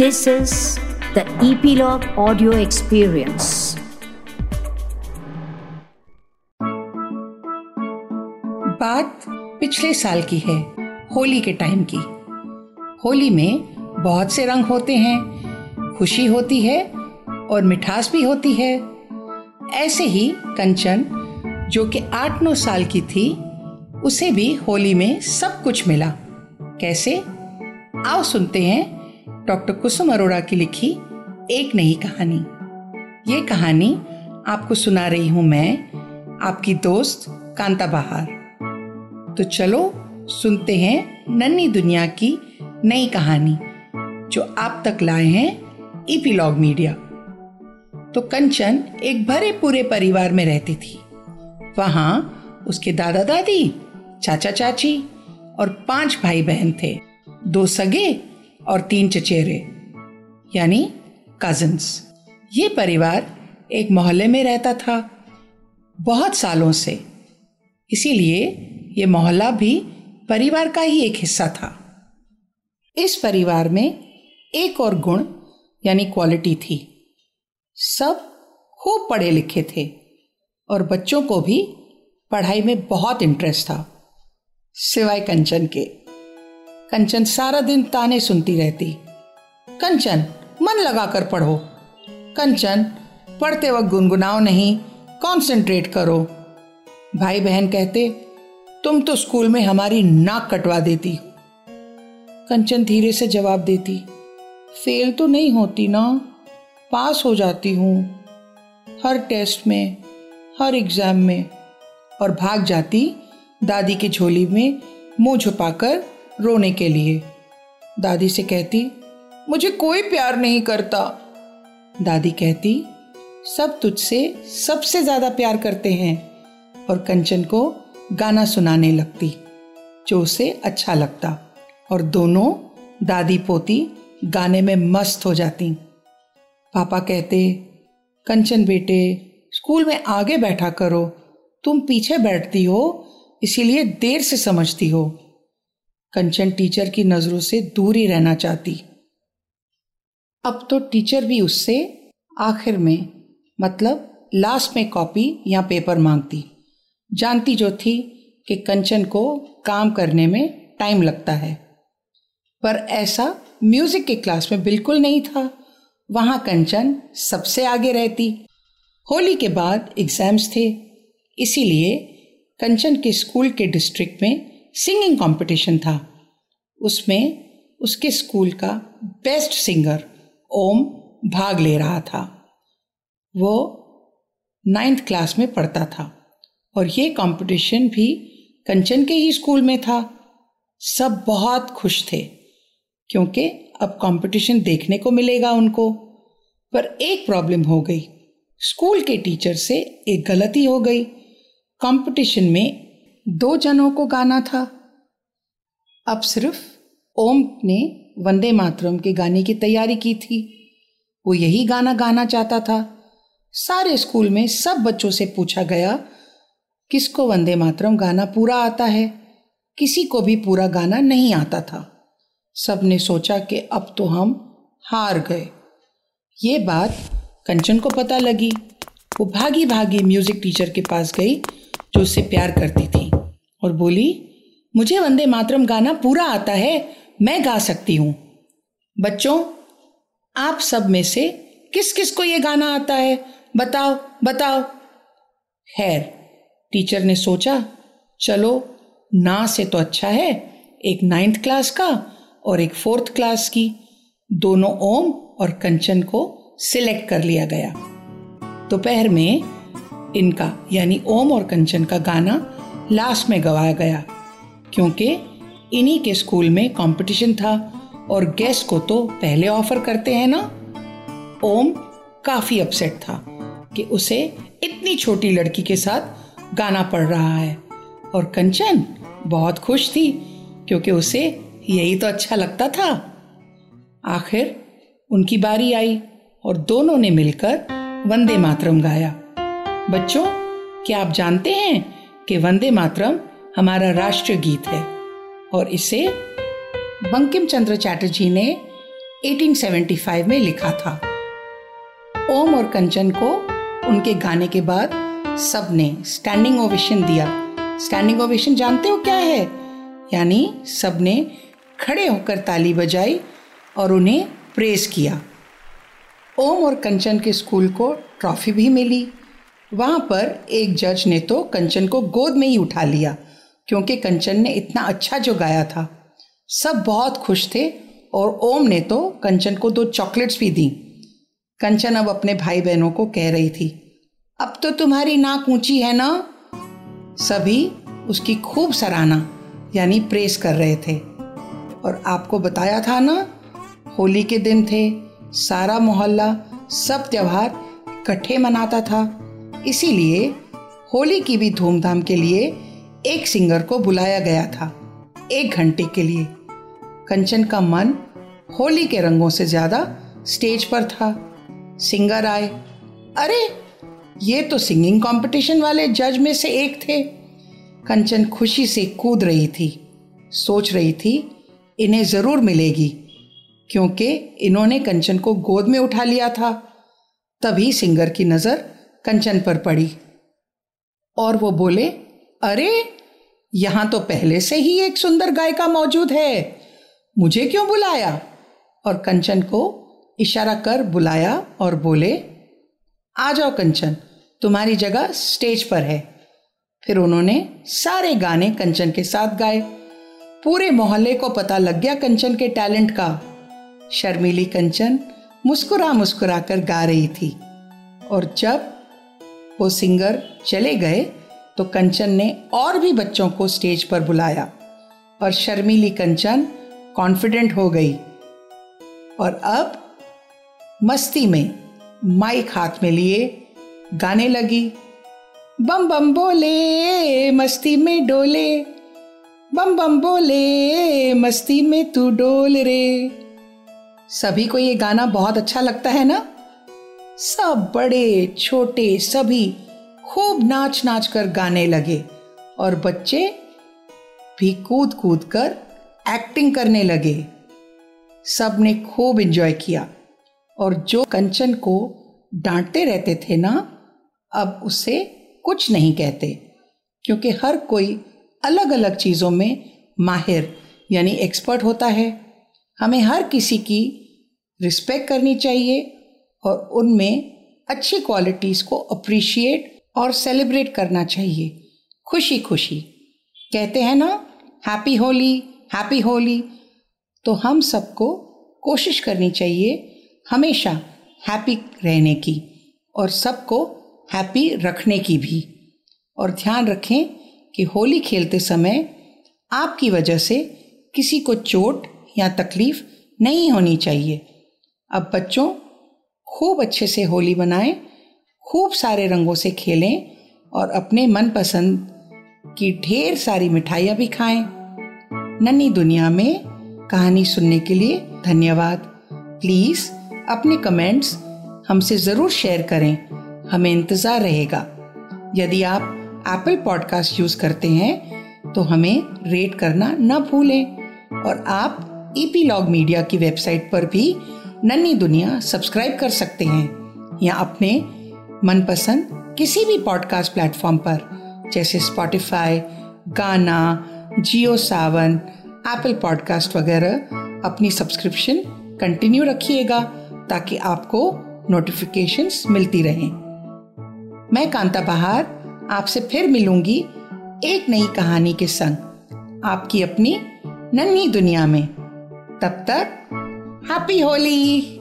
This is the Epilogue Audio Experience. बात पिछले साल की है, होली के टाइम की। होली में बहुत से रंग होते हैं। खुशी होती है और मिठास भी होती है। ऐसे ही कंचन, जो कि आठ नौ साल की थी, उसे भी होली में सब कुछ मिला। कैसे? आओ सुनते हैं डॉक्टर कुसुम अरोड़ा की लिखी एक नई कहानी। ये कहानी आपको सुना रही हूँ मैं, आपकी दोस्त कांता बहार। तो चलो सुनते हैं नन्ही दुनिया की नई कहानी, जो आप तक लाए हैं ईपीलॉग मीडिया। तो कंचन एक भरे पूरे परिवार में रहती थी। वहाँ उसके दादा दादी चाचा चाची और पाँच भाई बहन थे। दो सगे और तीन चचेरे, यानी कजन्स ये परिवार एक मोहल्ले में रहता था, बहुत सालों से। इसीलिए ये मोहल्ला भी परिवार का ही एक हिस्सा था। इस परिवार में एक और गुण, यानी क्वालिटी थी। सब खूब पढ़े लिखे थे और बच्चों को भी पढ़ाई में बहुत इंटरेस्ट था, सिवाय कंचन के। कंचन सारा दिन ताने सुनती रहती। कंचन, मन लगाकर पढ़ो। कंचन, पढ़ते वक्त गुनगुनाओ नहीं कंसंट्रेट करो। भाई बहन कहते, तुम तो स्कूल में हमारी नाक कटवा देती कंचन धीरे से जवाब देती, फेल तो नहीं होती ना, पास हो जाती हूँ। हर टेस्ट में, हर एग्ज़ाम में। और भाग जाती, दादी की झोली में मुँह छुपाकर रोने के लिए। दादी से कहती, मुझे कोई प्यार नहीं करता। दादी कहती, सब तुझसे सबसे ज़्यादा प्यार करते हैं। और कंचन को गाना सुनाने लगती, जो उसे अच्छा लगता। और दोनों, दादी पोती, गाने में मस्त हो जाती। पापा कहते, कंचन बेटे, स्कूल में आगे बैठा करो। तुम पीछे बैठती हो, इसीलिए देर से समझती हो। कंचन टीचर की नज़रों से दूर ही रहना चाहती। अब तो टीचर भी उससे आखिर में मतलब लास्ट में कॉपी या पेपर मांगती। जानती जो थी कि कंचन को काम करने में टाइम लगता है। पर ऐसा म्यूज़िक के क्लास में बिल्कुल नहीं था। वहाँ कंचन सबसे आगे रहती। होली के बाद एग्ज़ाम्स थे। इसीलिए कंचन के स्कूल के डिस्ट्रिक्ट में सिंगिंग कंपटीशन था। उसमें उसके स्कूल का बेस्ट सिंगर ओम भाग ले रहा था। वो नाइन्थ क्लास में पढ़ता था और ये कंपटीशन भी कंचन के ही स्कूल में था। सब बहुत खुश थे क्योंकि अब कंपटीशन देखने को मिलेगा उनको। पर एक प्रॉब्लम हो गई। स्कूल के टीचर से एक गलती हो गई। कंपटीशन में दो जनों को गाना था। अब सिर्फ़ ओम ने वंदे मातरम के गाने की तैयारी की थी। वो यही गाना गाना चाहता था। सारे स्कूल में सब बच्चों से पूछा गया, किसको वंदे मातरम गाना पूरा आता है? किसी को भी पूरा गाना नहीं आता था। सबने सोचा कि अब तो हम हार गए। ये बात कंचन को पता लगी। वो भागी भागी म्यूज़िक टीचर के पास गई, जो उससे प्यार करती थी। और बोली, मुझे वंदे मातरम गाना पूरा आता है, मैं गा सकती हूँ। बच्चों, आप सब में से किस किस को ये गाना आता है? बताओ बताओ। खैर, टीचर ने सोचा, चलो, ना से तो अच्छा है, एक नाइन्थ क्लास का और एक फोर्थ क्लास की। दोनों ओम और कंचन को सिलेक्ट कर लिया गया। दोपहर में इनका, यानी ओम और कंचन का गाना लास्ट में गवाया गया, क्योंकि इन्हीं के स्कूल में कंपटीशन था और गेस्ट को तो पहले ऑफ़र करते हैं ना? ओम काफ़ी अपसेट था कि उसे इतनी छोटी लड़की के साथ गाना पड़ रहा है। और कंचन बहुत खुश थी, क्योंकि उसे यही तो अच्छा लगता था। आखिर उनकी बारी आई और दोनों ने मिलकर वंदे मातरम गाया। बच्चों, क्या आप जानते हैं कि वंदे मातरम हमारा राष्ट्रीय गीत है। और इसे बंकिम चंद्र चैटर्जी ने 1875 में लिखा था। ओम और कंचन को उनके गाने के बाद सबने स्टैंडिंग ओवेशन दिया। स्टैंडिंग ओवेशन जानते हो क्या है? यानी सबने खड़े होकर ताली बजाई और उन्हें प्रेज किया। ओम और कंचन के स्कूल को ट्रॉफी भी मिली। वहाँ पर एक जज ने तो कंचन को गोद में ही उठा लिया, क्योंकि कंचन ने इतना अच्छा जो गाया था। सब बहुत खुश थे और ओम ने तो कंचन को दो चॉकलेट्स भी दी। कंचन अब अपने भाई बहनों को कह रही थी, अब तो तुम्हारी नाक ऊँची है ना? सभी उसकी खूब सराहना, यानी प्रेस कर रहे थे। और आपको बताया था ना, होली के दिन थे, सारा मोहल्ला, सब त्योहार इकट्ठे मनाता था। इसीलिए होली की भी धूमधाम के लिए एक सिंगर को बुलाया गया था, एक घंटे के लिए। कंचन का मन होली के रंगों से ज़्यादा स्टेज पर था। सिंगर आए, अरे, ये तो सिंगिंग कंपटीशन वाले जज में से एक थे। कंचन खुशी से कूद रही थी, सोच रही थी, इन्हें ज़रूर मिलेगी, क्योंकि इन्होंने कंचन को गोद में उठा लिया था। तभी सिंगर की नज़र कंचन पर पड़ी। और वो बोले, अरे, यहाँ तो पहले से ही एक सुंदर गायिका मौजूद है। मुझे क्यों बुलाया? और कंचन को इशारा कर बुलाया और बोले, आ जाओ कंचन, तुम्हारी जगह स्टेज पर है। फिर उन्होंने सारे गाने कंचन के साथ गाए। पूरे मोहल्ले को पता लग गया कंचन के टैलेंट का। शर्मीली कंचन मुस्कुरा मुस्कुरा कर गा रही थी। और जब वो सिंगर चले गए तो कंचन ने और भी बच्चों को स्टेज पर बुलाया और शर्मीली कंचन कॉन्फिडेंट हो गई। और अब मस्ती में माइक हाथ में लिए, गाने लगी। बम बम बोले, मस्ती में डोले। बम बम बोले, मस्ती में तू डोल रे। सभी को ये गाना बहुत अच्छा लगता है ना? सब बड़े, छोटे, सभी खूब नाच नाच कर गाने लगे और बच्चे भी कूद कूद कर एक्टिंग करने लगे। सबने खूब एंजॉय किया और जो कंचन को डांटते रहते थे ना, अब उसे कुछ नहीं कहते, क्योंकि हर कोई अलग अलग चीज़ों में माहिर, यानी एक्सपर्ट होता है। हमें हर किसी की रिस्पेक्ट करनी चाहिए और उनमें अच्छी क्वालिटीज़ को अप्रिशिएट और सेलिब्रेट करना चाहिए। खुशी खुशी कहते हैं ना हैप्पी होली हैप्पी होली तो हम सबको कोशिश करनी चाहिए हमेशा हैप्पी रहने की और सबको हैप्पी रखने की भी। और ध्यान रखें कि होली खेलते समय आपकी वजह से किसी को चोट या तकलीफ़ नहीं होनी चाहिए। अब बच्चों खूब अच्छे से होली बनाएँ खूब सारे रंगों से खेलें और अपने मनपसंद की ढेर सारी मिठाइयाँ भी खाएँ। नन्ही दुनिया में कहानी सुनने के लिए धन्यवाद। प्लीज़ अपने कमेंट्स हमसे ज़रूर शेयर करें, हमें इंतज़ार रहेगा। यदि आप एप्पल पॉडकास्ट यूज़ करते हैं तो हमें रेट करना ना भूलें और आप ईपी लॉग मीडिया की वेबसाइट पर भी नन्ही दुनिया सब्सक्राइब कर सकते हैं या अपने मनपसंद किसी भी पॉडकास्ट प्लेटफॉर्म पर, जैसे स्पॉटिफाई गाना जियो सावन एप्पल पॉडकास्ट वगैरह, अपनी सब्सक्रिप्शन कंटिन्यू रखिएगा ताकि आपको नोटिफिकेशंस मिलती रहें। मैं कांता बहार, आपसे फिर मिलूँगी एक नई कहानी के संग, आपकी अपनी नन्ही दुनिया में। तब तक हैप्पी होली